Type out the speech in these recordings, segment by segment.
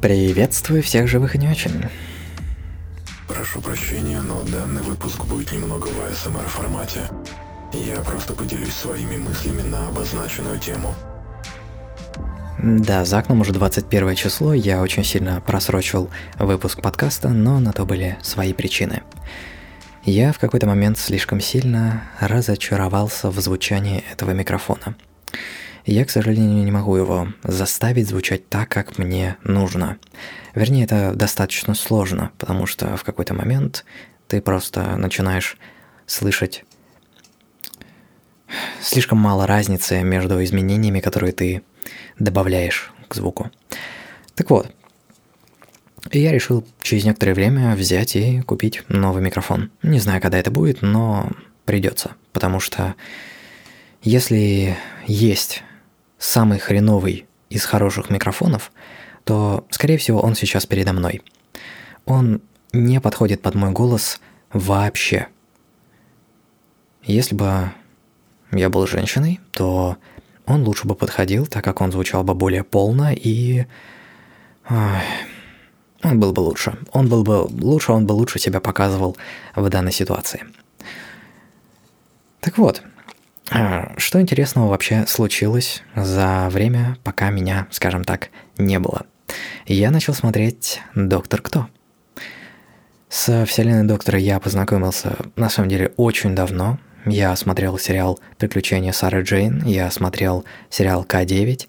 Приветствую всех живых и не очень. Прошу прощения, но данный выпуск будет немного в ASMR формате. Я просто поделюсь своими мыслями на обозначенную тему. Да, за окном уже 21 число, я очень сильно просрочил выпуск подкаста, но на то были свои причины. Я в какой-то момент слишком сильно разочаровался в звучании этого микрофона – я, к сожалению, не могу его заставить звучать так, как мне нужно. Вернее, это достаточно сложно, потому что в какой-то момент ты просто начинаешь слышать слишком мало разницы между изменениями, которые ты добавляешь к звуку. Так вот, я решил через некоторое время взять и купить новый микрофон. Не знаю, когда это будет, но придется, потому что если есть самый хреновый из хороших микрофонов, то, скорее всего, он сейчас передо мной. Он не подходит под мой голос вообще. Если бы я был женщиной, то он лучше бы подходил, так как он звучал бы более полно и... Он был бы лучше. Он был бы лучше, он бы лучше себя показывал в данной ситуации. Так вот, что интересного вообще случилось за время, пока меня, скажем так, не было? Я начал смотреть «Доктор Кто». С вселенной Доктора я познакомился, на самом деле, очень давно. Я смотрел сериал «Приключения Сары Джейн», я смотрел сериал «К-9»,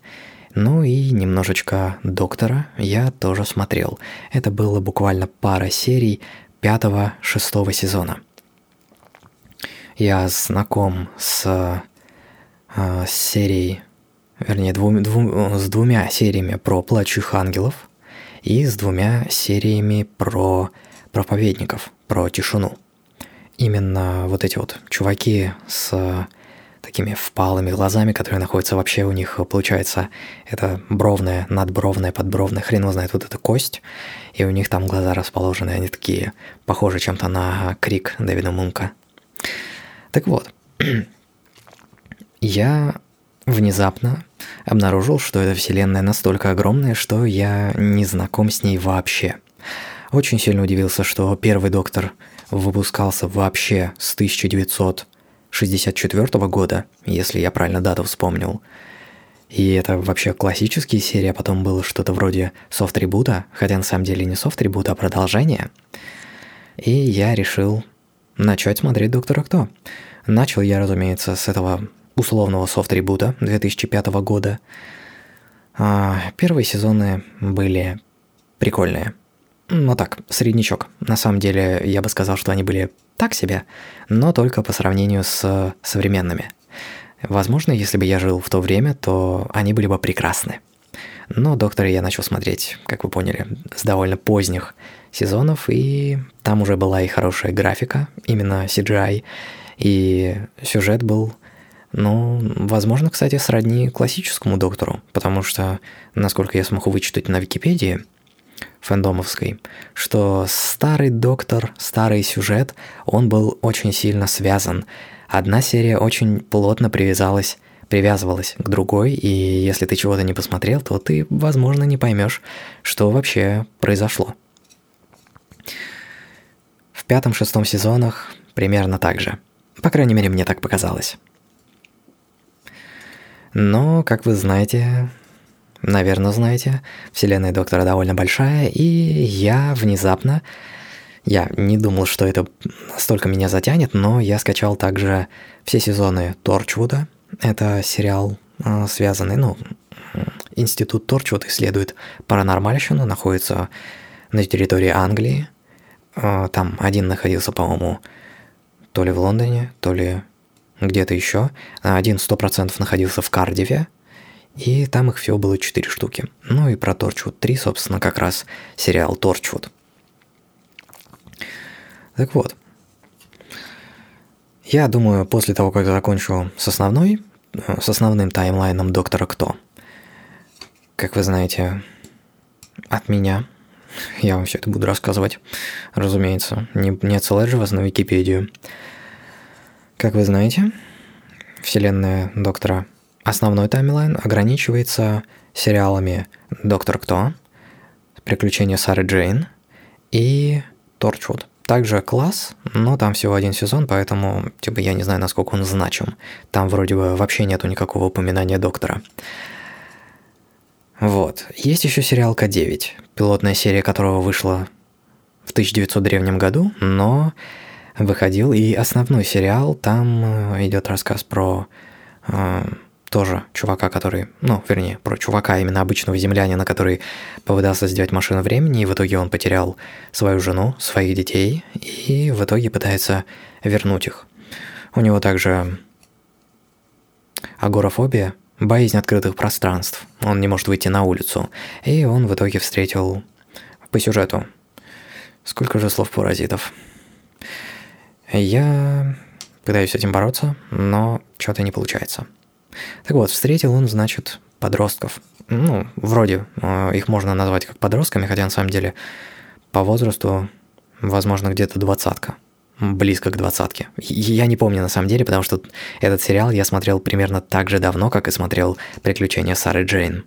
ну и немножечко «Доктора» я тоже смотрел. Это было буквально пара серий пятого-шестого сезона – я знаком с, э, с серией, вернее, двум, двум, с двумя сериями про плачущих ангелов и с двумя сериями про проповедников, про тишину. Именно вот эти вот чуваки с такими впалыми глазами, которые находятся вообще у них, получается, это бровная, надбровная, подбровная, хрен его знает, вот эта кость, и у них там глаза расположены, они такие похожи чем-то на крик Дэвида Мунка. Так вот, я внезапно обнаружил, что эта вселенная настолько огромная, что я не знаком с ней вообще. Очень сильно удивился, что первый доктор выпускался вообще с 1964 года, если я правильно дату вспомнил. И это вообще классические серии, а потом было что-то вроде софт-ребута, хотя на самом деле не софт-ребута, а продолжение. И я решил начать смотреть «Доктора Кто». Начал я, разумеется, с этого условного софт-ребута 2005 года. А, первые сезоны были прикольные. Ну так, среднячок. На самом деле, я бы сказал, что они были так себе, но только по сравнению с современными. Возможно, если бы я жил в то время, то они были бы прекрасны. Но «Доктора» я начал смотреть, как вы поняли, с довольно поздних сезонов, и там уже была и хорошая графика, именно CGI, и сюжет был, ну, возможно, кстати, сродни классическому «Доктору», потому что, насколько я смогу вычитать на Википедии, фэндомовской, что старый доктор, старый сюжет, он был очень сильно связан. Одна серия очень плотно привязалась привязывалась к другой, и если ты чего-то не посмотрел, то ты, возможно, не поймешь, что вообще произошло. Пятом-шестом сезонах примерно так же. По крайней мере, мне так показалось. Но, как вы знаете, наверное, знаете, вселенная Доктора довольно большая, и я внезапно, я не думал, что это столько меня затянет, но я скачал также все сезоны Торчвуда – это сериал, а, связанный, ну, Институт Торчвуд исследует паранормальщину, находится на территории Англии. А, там один находился, по-моему, то ли в Лондоне, то ли где-то еще. Один сто процентов находился в Кардиве, и там их всего было четыре штуки. Ну и про Торчвуд 3, собственно, как раз сериал Торчвуд. Так вот, я думаю, после того, как закончу с основной, э, с основным таймлайном Доктора Кто, как вы знаете, от меня, я вам все это буду рассказывать, разумеется, не, не отсылать же вас на Википедию. Как вы знаете, вселенная Доктора, основной таймлайн ограничивается сериалами Доктор Кто, Приключения Сары Джейн и Торчвуд. Также класс, но там всего один сезон, поэтому, типа, я не знаю, насколько он значим. Там вроде бы вообще нету никакого упоминания доктора. Вот. Есть еще сериал К9, пилотная серия которого вышла в 1900 древнем году, но выходил и основной сериал, там э, идет рассказ про э, тоже чувака, который, ну, вернее, про чувака, именно обычного землянина, который попытался сделать машину времени, и в итоге он потерял свою жену, своих детей, и в итоге пытается вернуть их. У него также агорафобия, боязнь открытых пространств. Он не может выйти на улицу. И он в итоге встретил по сюжету. Сколько же слов паразитов. Я пытаюсь с этим бороться, но что-то не получается. Так вот, встретил он, значит, подростков. Ну, вроде э, их можно назвать как подростками, хотя на самом деле по возрасту, возможно, где-то двадцатка. Близко к двадцатке. Я не помню на самом деле, потому что этот сериал я смотрел примерно так же давно, как и смотрел «Приключения Сары Джейн».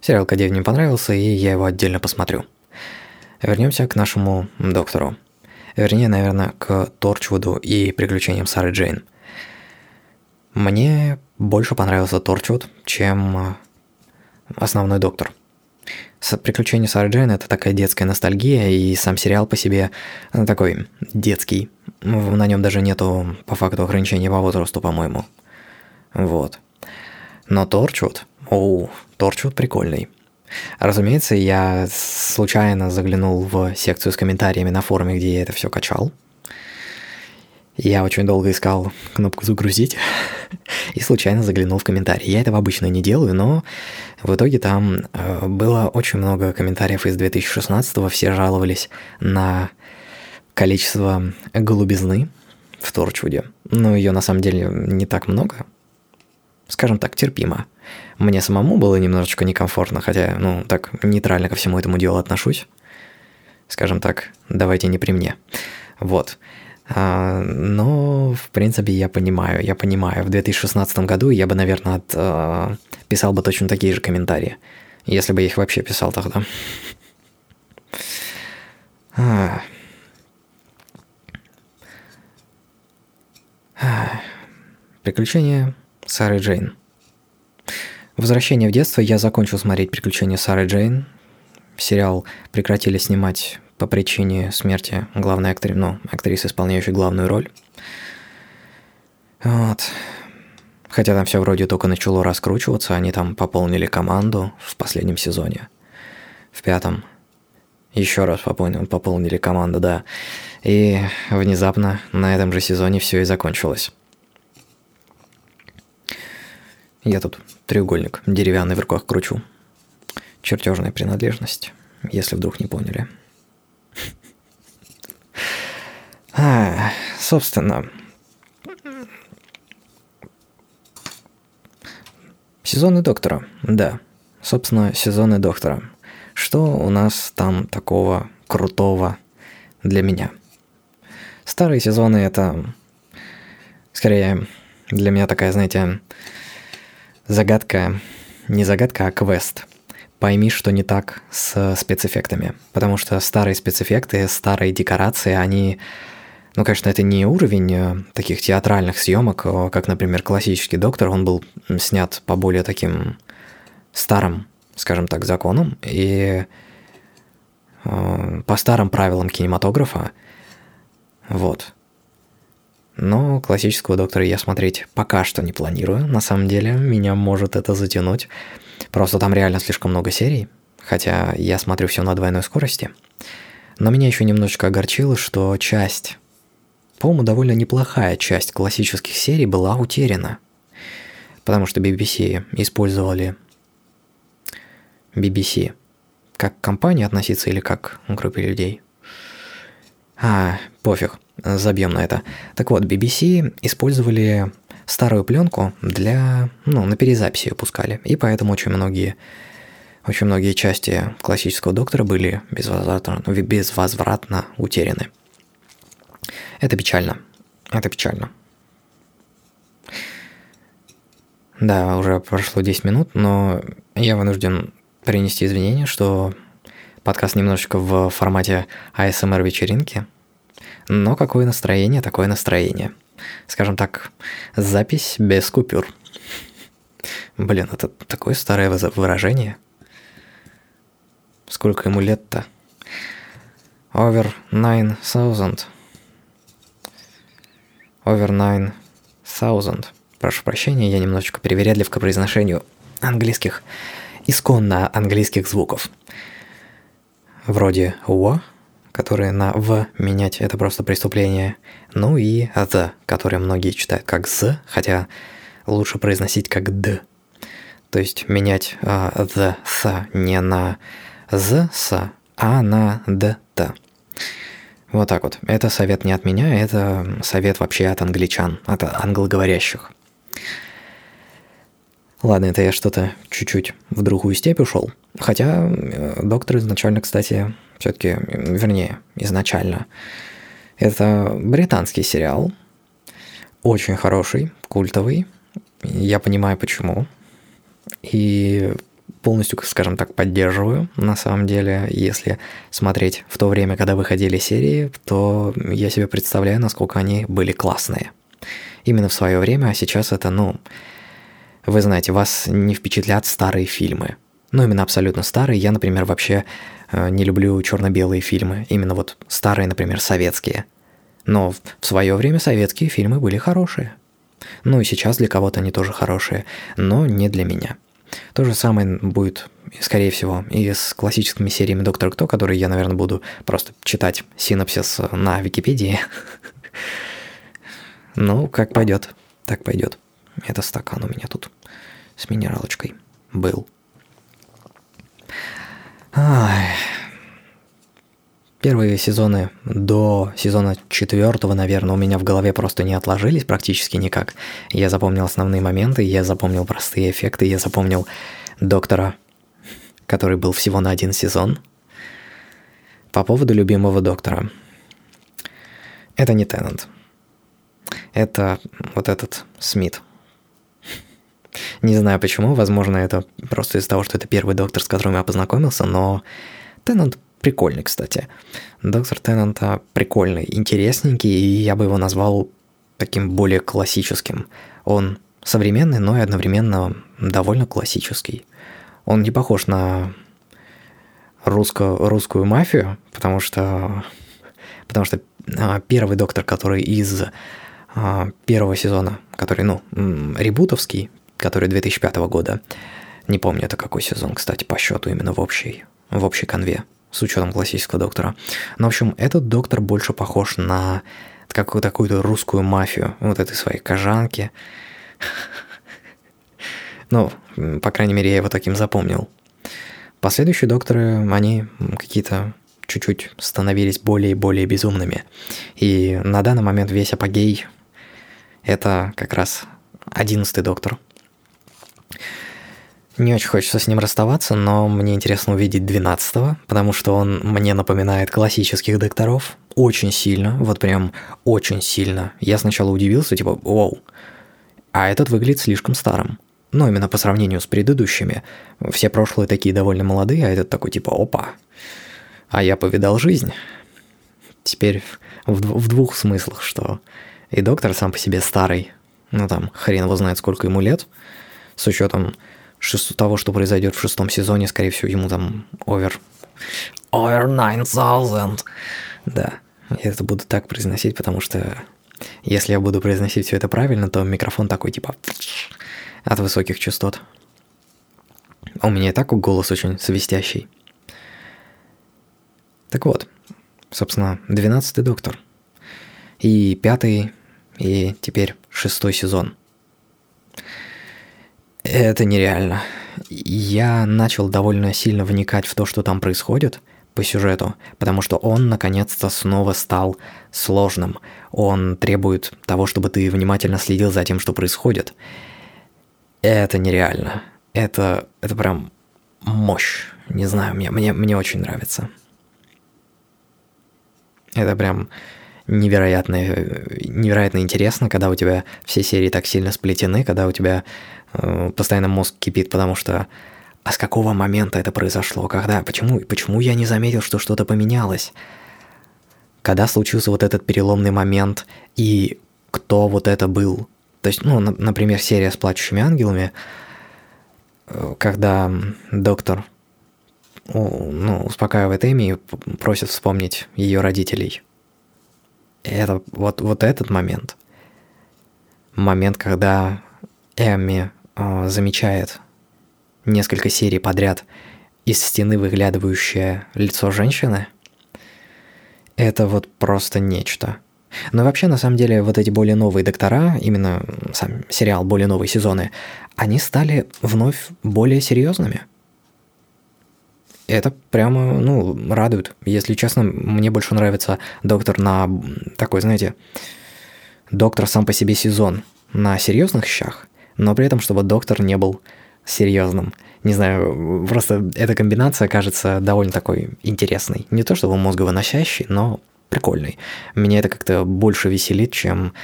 Сериал Кадев мне понравился, и я его отдельно посмотрю. Вернемся к нашему доктору. Вернее, наверное, к Торчвуду и приключениям Сары Джейн – мне больше понравился Торчвуд, чем э, основной доктор. Приключения Сары Джейн – это такая детская ностальгия, и сам сериал по себе ну, такой детский. На нем даже нету, по факту, ограничения по возрасту, по-моему. Вот. Но Торчвуд, оу, Торчвуд прикольный. Разумеется, я случайно заглянул в секцию с комментариями на форуме, где я это все качал – я очень долго искал кнопку «Загрузить» и случайно заглянул в комментарии. Я этого обычно не делаю, но в итоге там э, было очень много комментариев из 2016-го. Все жаловались на количество голубизны в Торчвуде. Но ее на самом деле не так много. Скажем так, терпимо. Мне самому было немножечко некомфортно, хотя, ну, так нейтрально ко всему этому делу отношусь. Скажем так, давайте не при мне. Вот. А, но, в принципе, я понимаю, я понимаю. В 2016 году я бы, наверное, от, а, писал бы точно такие же комментарии, если бы я их вообще писал тогда. А. Приключения Сары Джейн. Возвращение в детство я закончил смотреть «Приключения Сары Джейн». Сериал прекратили снимать по причине смерти главной актри... ну, актрисы, исполняющей главную роль. Вот. Хотя там все вроде только начало раскручиваться, они там пополнили команду в последнем сезоне. В пятом еще раз пополнили, пополнили команду, да. И внезапно на этом же сезоне все и закончилось. Я тут треугольник деревянный в руках кручу. Чертежная принадлежность, если вдруг не поняли. А, собственно, сезоны доктора, да. Собственно, сезоны доктора. Что у нас там такого крутого для меня? Старые сезоны это скорее для меня такая, знаете, загадка, не загадка, а квест. Пойми, что не так с спецэффектами. Потому что старые спецэффекты, старые декорации, они ну, конечно, это не уровень э, таких театральных съемок, э, как, например, классический доктор. Он был снят по более таким старым, скажем так, законам и э, по старым правилам кинематографа. Вот. Но классического доктора я смотреть пока что не планирую. На самом деле, меня может это затянуть. Просто там реально слишком много серий. Хотя я смотрю все на двойной скорости. Но меня еще немножечко огорчило, что часть по-моему, довольно неплохая часть классических серий была утеряна. Потому что BBC использовали BBC как компания относиться или как группе людей. А, пофиг, забьем на это. Так вот, BBC использовали старую пленку для, ну, на перезаписи ее пускали. И поэтому очень многие, очень многие части классического доктора были безвозвратно, безвозвратно утеряны. Это печально. Это печально. Да, уже прошло 10 минут, но я вынужден принести извинения, что подкаст немножечко в формате ASMR-вечеринки. Но какое настроение, такое настроение. Скажем так, запись без купюр. Блин, это такое старое выражение. Сколько ему лет-то? Over 9000. Over 9000. Прошу прощения, я немножечко привередлив к произношению английских, исконно английских звуков. Вроде «о», которые на «в» менять – это просто преступление. Ну и «the», которые многие читают как «з», хотя лучше произносить как «д». То есть менять uh, «the», «с» не на «з», «с», а на «д», «т». Вот так вот. Это совет не от меня, это совет вообще от англичан, от англоговорящих. Ладно, это я что-то чуть-чуть в другую степь ушел. Хотя э, доктор изначально, кстати, все-таки, вернее, изначально, это британский сериал, очень хороший, культовый. Я понимаю почему. И полностью, скажем так, поддерживаю. На самом деле, если смотреть в то время, когда выходили серии, то я себе представляю, насколько они были классные. Именно в свое время, а сейчас это, ну, вы знаете, вас не впечатлят старые фильмы. Ну, именно абсолютно старые. Я, например, вообще э, не люблю черно-белые фильмы. Именно вот старые, например, советские. Но в свое время советские фильмы были хорошие. Ну и сейчас для кого-то они тоже хорошие, но не для меня. То же самое будет, скорее всего, и с классическими сериями «Доктор Кто», которые я, наверное, буду просто читать синопсис на Википедии. Ну, как пойдет, так пойдет. Это стакан у меня тут с минералочкой был. Ай. Первые сезоны до сезона четвертого, наверное, у меня в голове просто не отложились практически никак. Я запомнил основные моменты, я запомнил простые эффекты, я запомнил доктора, который был всего на один сезон. По поводу любимого доктора. Это не Теннант. Это вот этот Смит. Не знаю почему, возможно, это просто из-за того, что это первый доктор, с которым я познакомился, но Теннант прикольный, кстати. Доктор Теннанта прикольный, интересненький, и я бы его назвал таким более классическим. Он современный, но и одновременно довольно классический. Он не похож на русско русскую мафию, потому что, потому что а, первый доктор, который из а, первого сезона, который, ну, ребутовский, который 2005 года. Не помню, это какой сезон, кстати, по счету именно в общей, в общей конве, с учетом классического доктора. Но, в общем, этот доктор больше похож на какую-то такую русскую мафию, вот этой своей кожанки. Ну, по крайней мере, я его таким запомнил. Последующие докторы, они какие-то чуть-чуть становились более и более безумными. И на данный момент весь апогей – это как раз одиннадцатый доктор – не очень хочется с ним расставаться, но мне интересно увидеть 12-го, потому что он мне напоминает классических докторов очень сильно, вот прям очень сильно. Я сначала удивился, типа, вау, а этот выглядит слишком старым. Но именно по сравнению с предыдущими. Все прошлые такие довольно молодые, а этот такой типа, опа, а я повидал жизнь. Теперь в, в двух смыслах, что и доктор сам по себе старый, ну там хрен его знает, сколько ему лет, с учетом того, что произойдет в шестом сезоне, скорее всего, ему там овер... Over 9000. Да, я это буду так произносить, потому что если я буду произносить все это правильно, то микрофон такой типа от высоких частот. А у меня и так голос очень свистящий. Так вот, собственно, двенадцатый доктор. И пятый, и теперь шестой сезон. Это нереально. Я начал довольно сильно вникать в то, что там происходит по сюжету, потому что он наконец-то снова стал сложным. Он требует того, чтобы ты внимательно следил за тем, что происходит. Это нереально. Это, это прям мощь. Не знаю, мне, мне, мне очень нравится. Это прям невероятно, невероятно интересно, когда у тебя все серии так сильно сплетены, когда у тебя постоянно мозг кипит, потому что а с какого момента это произошло? Когда? Почему? Почему я не заметил, что что-то поменялось? Когда случился вот этот переломный момент и кто вот это был? То есть, ну, например, серия с плачущими ангелами, э, когда доктор ну, успокаивает Эми и просит вспомнить ее родителей. Это вот, вот этот момент. Момент, когда Эми э, замечает несколько серий подряд из стены выглядывающее лицо женщины, это вот просто нечто. Но вообще, на самом деле, вот эти более новые доктора, именно сам сериал более новые сезоны, они стали вновь более серьезными. Это прямо, ну, радует. Если честно, мне больше нравится доктор на такой, знаете, доктор сам по себе сезон на серьезных щах, но при этом, чтобы доктор не был серьезным. Не знаю, просто эта комбинация кажется довольно такой интересной. Не то чтобы мозговыносящей, но прикольный. Меня это как-то больше веселит, чем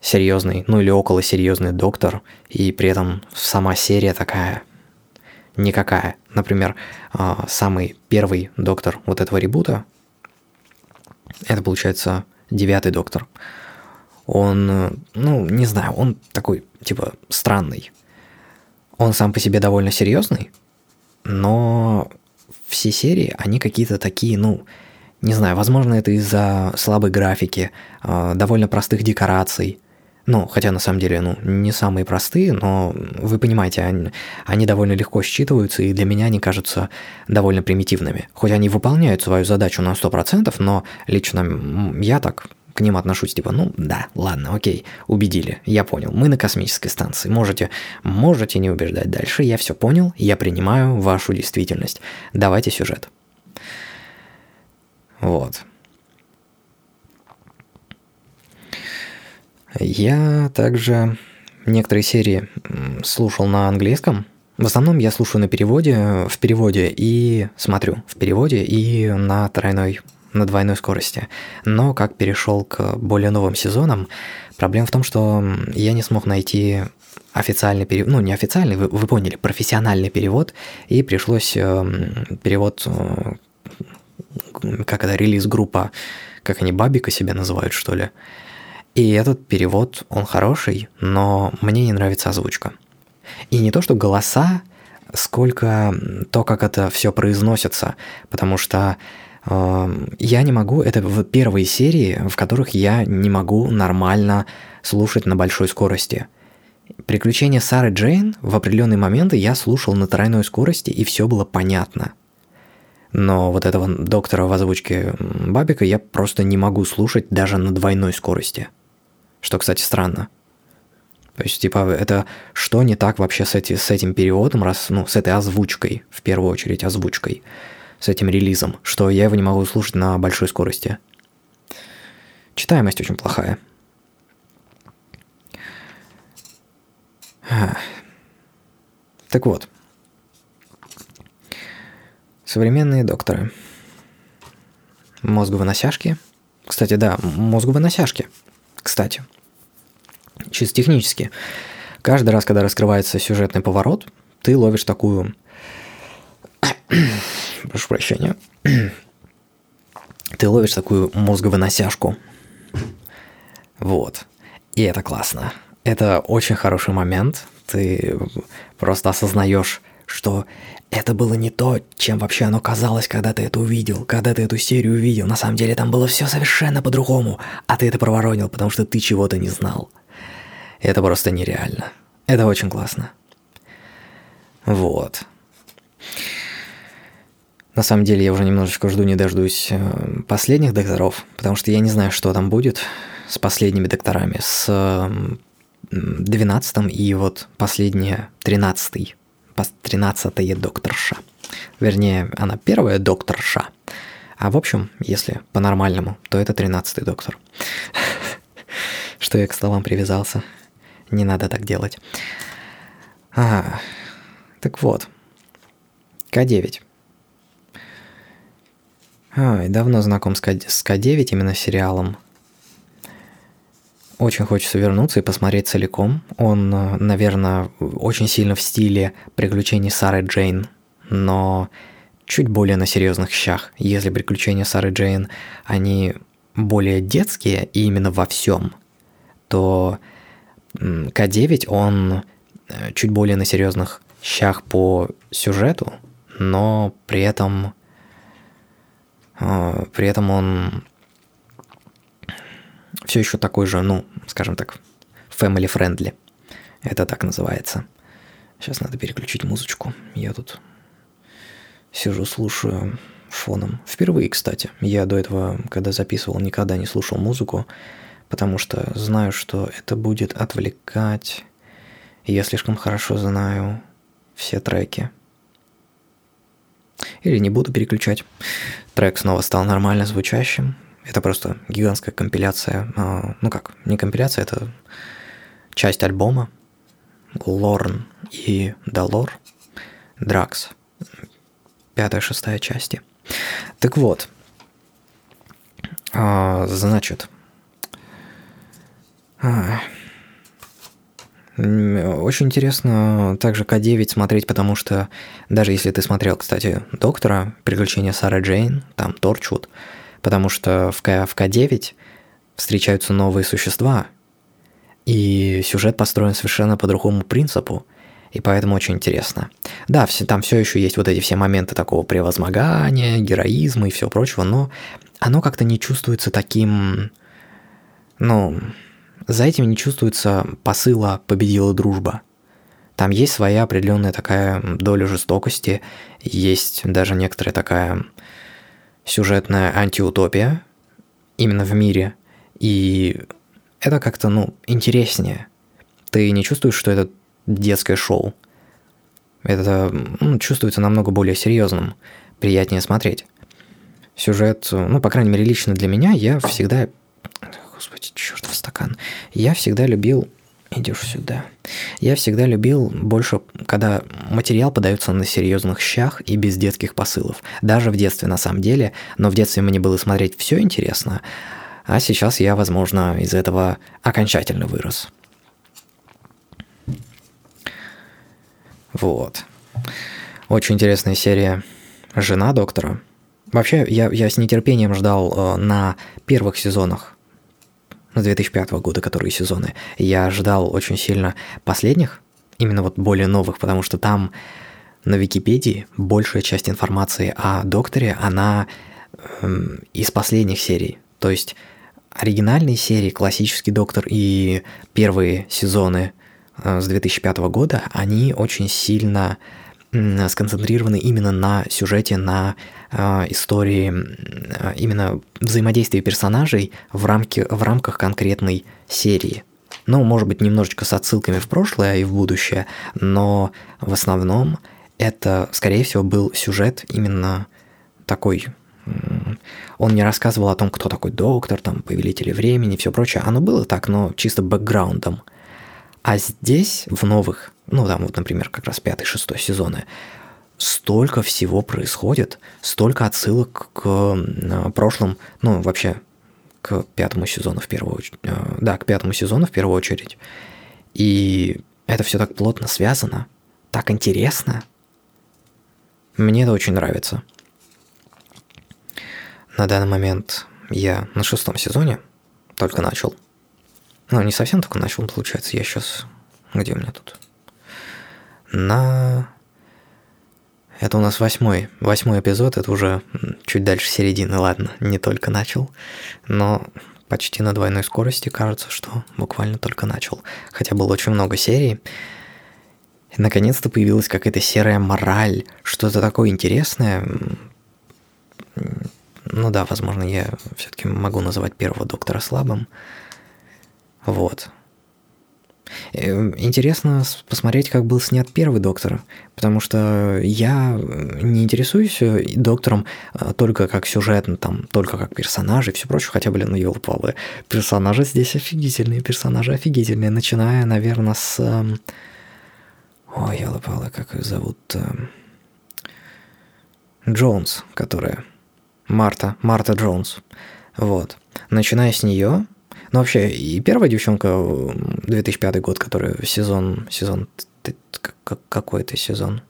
серьезный, ну или около серьезный доктор, и при этом сама серия такая никакая. Например, а, самый первый доктор вот этого ребута, это получается девятый доктор. Он, ну, не знаю, он такой, типа, странный. Он сам по себе довольно серьезный, но все серии, они какие-то такие, ну, не знаю, возможно, это из-за слабой графики, а, довольно простых декораций. Ну, хотя на самом деле, ну, не самые простые, но вы понимаете, они, они довольно легко считываются, и для меня они кажутся довольно примитивными. Хоть они выполняют свою задачу на 100%, но лично я так к ним отношусь, типа, ну да, ладно, окей, убедили, я понял, мы на космической станции, можете, можете не убеждать дальше, я все понял, я принимаю вашу действительность, давайте сюжет. Вот. Я также некоторые серии слушал на английском. В основном я слушаю на переводе, в переводе и смотрю в переводе и на тройной, на двойной скорости. Но как перешел к более новым сезонам, проблема в том, что я не смог найти официальный перевод, ну не официальный, вы, вы поняли, профессиональный перевод, и пришлось э, перевод э, как это, релиз-группа, как они Бабика себя называют, что ли. И этот перевод, он хороший, но мне не нравится озвучка. И не то, что голоса, сколько то, как это все произносится, потому что я не могу, это в первые серии, в которых я не могу нормально слушать на большой скорости. Приключения Сары Джейн в определенные моменты я слушал на тройной скорости, и все было понятно – но вот этого доктора в озвучке Бабика я просто не могу слушать даже на двойной скорости. Что, кстати, странно. То есть, типа, это что не так вообще с, эти, с этим переводом, раз, ну, с этой озвучкой, в первую очередь озвучкой, с этим релизом, что я его не могу слушать на большой скорости. Читаемость очень плохая. Так вот, Современные докторы. Мозговыносяшки. Кстати, да, мозговыносяшки. Кстати. Чисто технически. Каждый раз, когда раскрывается сюжетный поворот, ты ловишь такую... Прошу прощения. ты ловишь такую мозговыносяшку. Вот. И это классно. Это очень хороший момент. Ты просто осознаешь, что это было не то, чем вообще оно казалось, когда ты это увидел, когда ты эту серию увидел. На самом деле там было все совершенно по-другому, а ты это проворонил, потому что ты чего-то не знал. Это просто нереально. Это очень классно. Вот. На самом деле я уже немножечко жду, не дождусь э, последних докторов, потому что я не знаю, что там будет с последними докторами, с 12 и вот последняя 13 тринадцатая докторша. Вернее, она первая докторша. А в общем, если по-нормальному, то это тринадцатый доктор. Что я к словам привязался. Не надо так делать. Так вот. К9. Ой, давно знаком с, К, с К9, именно сериалом. очень хочется вернуться и посмотреть целиком. Он, э, наверное, очень сильно в стиле приключений Сары Джейн, но чуть более на серьезных щах. Если приключения Сары Джейн, они более детские и именно во всем, то К9, он э, чуть более на серьезных щах по сюжету, но при этом при этом он все еще такой же, ну, скажем так, family friendly. Это так называется. Сейчас надо переключить музычку. Я тут сижу, слушаю фоном. Впервые, кстати. Я до этого, когда записывал, никогда не слушал музыку, потому что знаю, что это будет отвлекать. И я слишком хорошо знаю все треки. Или не буду переключать. Трек снова стал нормально звучащим. Это просто гигантская компиляция. А, ну как, не компиляция, это часть альбома. Лорн и Далор. Дракс. Пятая, шестая части. Так вот, а, значит, а, очень интересно также К9 смотреть, потому что даже если ты смотрел, кстати, Доктора, Приключения Сары Джейн, там Торчвуд, потому что в, К, в К9 встречаются новые существа, и сюжет построен совершенно по другому принципу – и поэтому очень интересно. Да, все, там все еще есть вот эти все моменты такого превозмогания, героизма и всего прочего, но оно как-то не чувствуется таким... Ну, за этим не чувствуется посыла «победила дружба». Там есть своя определенная такая доля жестокости, есть даже некоторая такая сюжетная антиутопия именно в мире, и это как-то, ну, интереснее. Ты не чувствуешь, что это детское шоу. Это ну, чувствуется намного более серьезным, приятнее смотреть. Сюжет, ну, по крайней мере, лично для меня, я всегда... Господи, чертов стакан. Я всегда любил... Идешь сюда. Я всегда любил больше, когда материал подается на серьезных щах и без детских посылов. Даже в детстве, на самом деле. Но в детстве мне было смотреть все интересно, а сейчас я, возможно, из этого окончательно вырос. Вот. Очень интересная серия «Жена доктора». Вообще, я, я с нетерпением ждал э, на первых сезонах с 2005 года, которые сезоны, я ждал очень сильно последних, именно вот более новых, потому что там на Википедии большая часть информации о докторе, она э, из последних серий. То есть оригинальные серии, классический доктор и первые сезоны Э, с 2005 года, они очень сильно сконцентрированы именно на сюжете, на э, истории, э, именно взаимодействии персонажей в, рамке, в рамках конкретной серии. Ну, может быть, немножечко с отсылками в прошлое и в будущее, но в основном это, скорее всего, был сюжет именно такой. Он не рассказывал о том, кто такой доктор, там, повелители времени, все прочее. Оно было так, но чисто бэкграундом – а здесь, в новых, ну там вот, например, как раз пятый, шестой сезоны, столько всего происходит, столько отсылок к э, прошлым, ну вообще к пятому сезону в первую очередь, э, да, к пятому сезону в первую очередь. И это все так плотно связано, так интересно. Мне это очень нравится. На данный момент я на шестом сезоне только начал – ну, не совсем только начал, получается. Я сейчас... Где у меня тут? На... Это у нас восьмой. Восьмой эпизод, это уже чуть дальше середины, ладно, не только начал. Но почти на двойной скорости кажется, что буквально только начал. Хотя было очень много серий. И наконец-то появилась какая-то серая мораль, что-то такое интересное. Ну да, возможно, я все-таки могу называть первого доктора слабым. Вот. Э, интересно посмотреть, как был снят первый доктор, потому что я не интересуюсь э, доктором э, только как сюжетно, там, только как персонажи и все прочее, хотя, блин, ну елы персонажи здесь офигительные, персонажи офигительные, начиная, наверное, с... Эм, ой, елы как их зовут? Эм, Джонс, которая... Марта, Марта Джонс. Вот. Начиная с нее, Ну, вообще, и первая девчонка, 2005 год, который сезон, сезон, какой это сезон?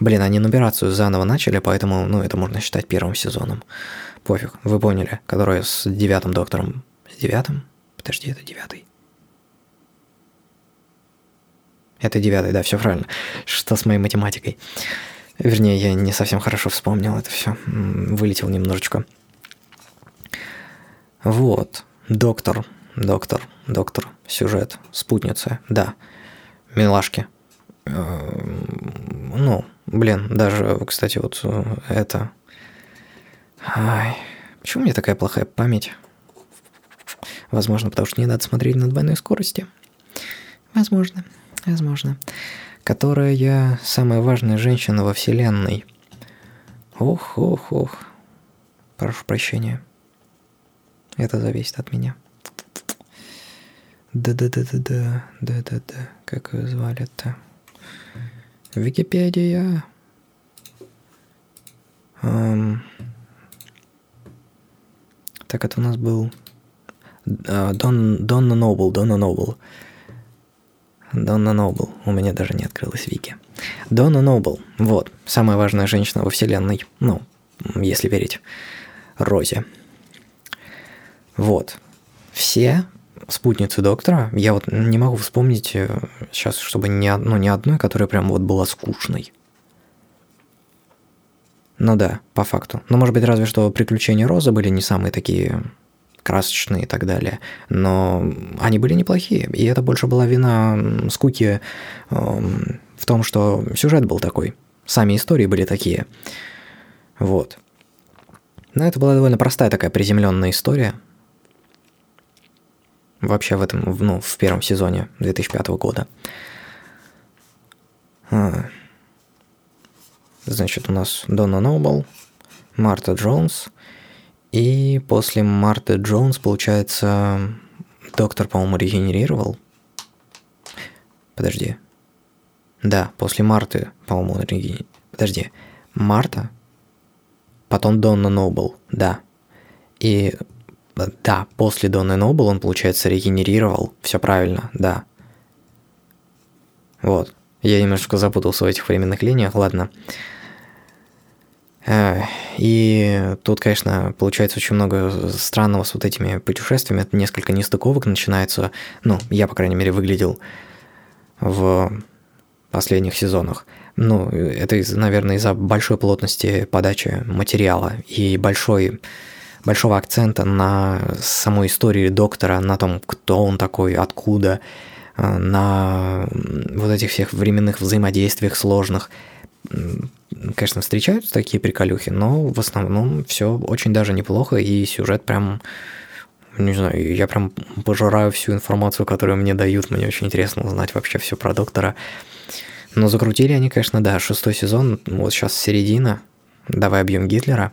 Блин, они нумерацию заново начали, поэтому, ну, это можно считать первым сезоном. Пофиг, вы поняли, которая с девятым доктором. С девятым? Подожди, это девятый. Это девятый, да, все правильно. Что с моей математикой? Вернее, я не совсем хорошо вспомнил это все. Вылетел немножечко. Вот. Доктор, доктор, доктор, сюжет, спутница, да. Милашки. Эм, ну, блин, даже, кстати, вот э, это... Ай, почему у меня такая плохая память? Возможно, потому что не надо смотреть на двойной скорости. Возможно, возможно. Которая самая важная женщина во Вселенной. Ох, ох, ох. Прошу прощения. Это зависит от меня. Да-да-да-да-да, да-да-да. Как ее звали-то? Википедия. Um, так, это у нас был uh, Дон, Донна Нобл, Донна Нобл. Донна Нобл. У меня даже не открылась Вики. Донна Нобл. Вот. Самая важная женщина во вселенной. Ну, если верить Розе. Вот. Все спутницы доктора, я вот не могу вспомнить сейчас, э, чтобы ни, ну, ни одной, которая прям вот была скучной. Ну да, по факту. Ну, может быть, разве что приключения Розы были не самые такие красочные и так далее. Но они были неплохие. И это больше была вина скуки э, в том, что сюжет был такой. Сами истории были такие. Вот. Но это была довольно простая такая приземленная история, вообще в этом, ну, в первом сезоне 2005 года. А. Значит, у нас Дона Ноубл, Марта Джонс, и после Марты Джонс, получается, доктор, по-моему, регенерировал. Подожди. Да, после Марты, по-моему, регенерировал. Подожди. Марта, потом Донна Нобл, да. И да, после Донны Нобл он, получается, регенерировал. Все правильно, да. Вот. Я немножко запутался в этих временных линиях, ладно. И тут, конечно, получается очень много странного с вот этими путешествиями. Это несколько нестыковок начинается. Ну, я, по крайней мере, выглядел в последних сезонах. Ну, это, наверное, из-за большой плотности подачи материала и большой большого акцента на самой истории доктора, на том, кто он такой, откуда, э, на вот этих всех временных взаимодействиях сложных. Конечно, встречаются такие приколюхи, но в основном все очень даже неплохо, и сюжет прям не знаю, я прям пожираю всю информацию, которую мне дают. Мне очень интересно узнать вообще все про доктора. Но закрутили они, конечно, да, шестой сезон, вот сейчас середина, давай объем Гитлера.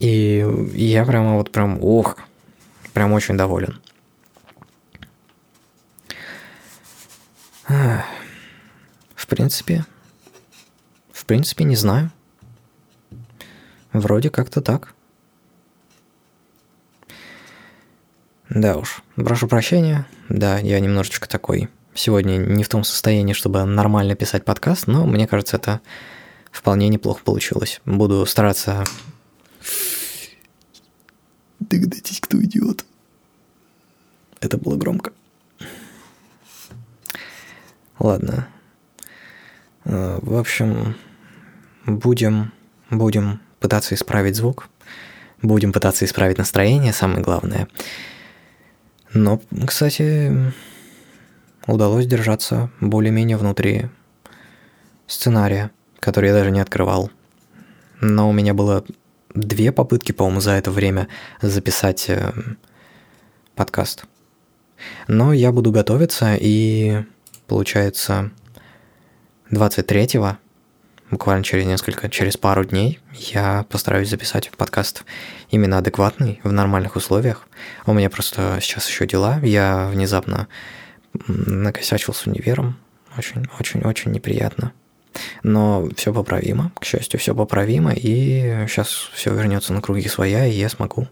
И я прямо вот прям, ох, прям очень доволен. В принципе, в принципе, не знаю. Вроде как-то так. Да уж, прошу прощения. Да, я немножечко такой сегодня не в том состоянии, чтобы нормально писать подкаст, но мне кажется, это вполне неплохо получилось. Буду стараться Догадайтесь, кто идиот. Это было громко. Ладно. А, в общем, будем, будем пытаться исправить звук. Будем пытаться исправить настроение, самое главное. Но, кстати, удалось держаться более-менее внутри сценария, который я даже не открывал. Но у меня было две попытки, по-моему, за это время записать э, подкаст. Но я буду готовиться, и получается 23-го, буквально через несколько, через пару дней, я постараюсь записать подкаст именно адекватный, в нормальных условиях. У меня просто сейчас еще дела, я внезапно накосячил с универом, очень-очень-очень неприятно. Но все поправимо, к счастью, все поправимо, и сейчас все вернется на круги своя, и я смогу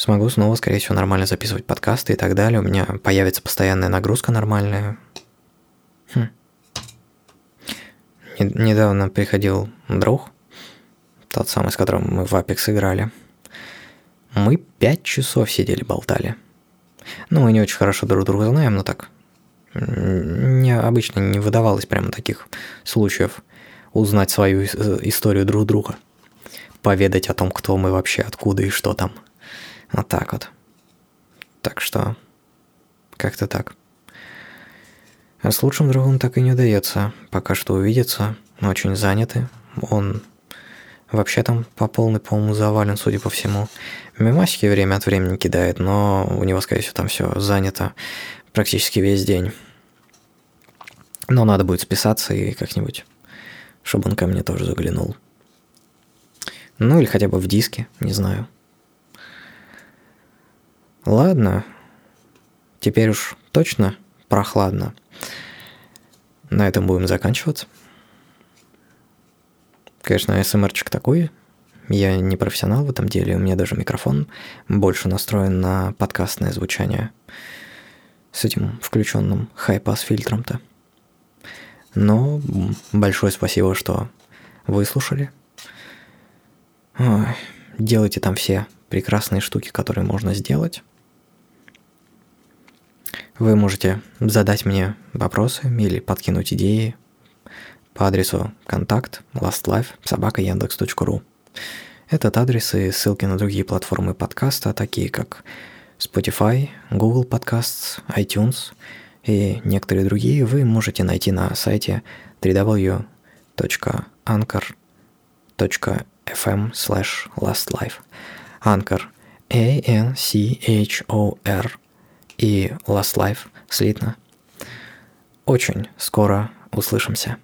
смогу снова, скорее всего, нормально записывать подкасты и так далее. У меня появится постоянная нагрузка нормальная. Хм. Недавно приходил друг, тот самый, с которым мы в Apex играли. Мы пять часов сидели болтали. Ну, мы не очень хорошо друг друга знаем, но так. Не, обычно не выдавалось прямо таких случаев узнать свою историю друг друга. Поведать о том, кто мы вообще, откуда и что там. Вот так вот. Так что, как-то так. А с лучшим другом так и не удается пока что увидеться. Очень заняты. Он вообще там по полной, по-моему, завален, судя по всему. Мимасики время от времени кидает, но у него, скорее всего, там все занято практически весь день. Но надо будет списаться и как-нибудь, чтобы он ко мне тоже заглянул. Ну или хотя бы в диске, не знаю. Ладно, теперь уж точно прохладно. На этом будем заканчивать. Конечно, СМРчик такой. Я не профессионал в этом деле, у меня даже микрофон больше настроен на подкастное звучание с этим включенным хай-пас фильтром-то. Но большое спасибо, что выслушали. Ой, делайте там все прекрасные штуки, которые можно сделать. Вы можете задать мне вопросы или подкинуть идеи по адресу контакт lastlife Этот адрес и ссылки на другие платформы подкаста, такие как Spotify, Google Podcasts, iTunes и некоторые другие, вы можете найти на сайте www.anchor.fm slash lastlife. Anchor A-N-C-H-O-R и Last Life слитно. Очень скоро услышимся.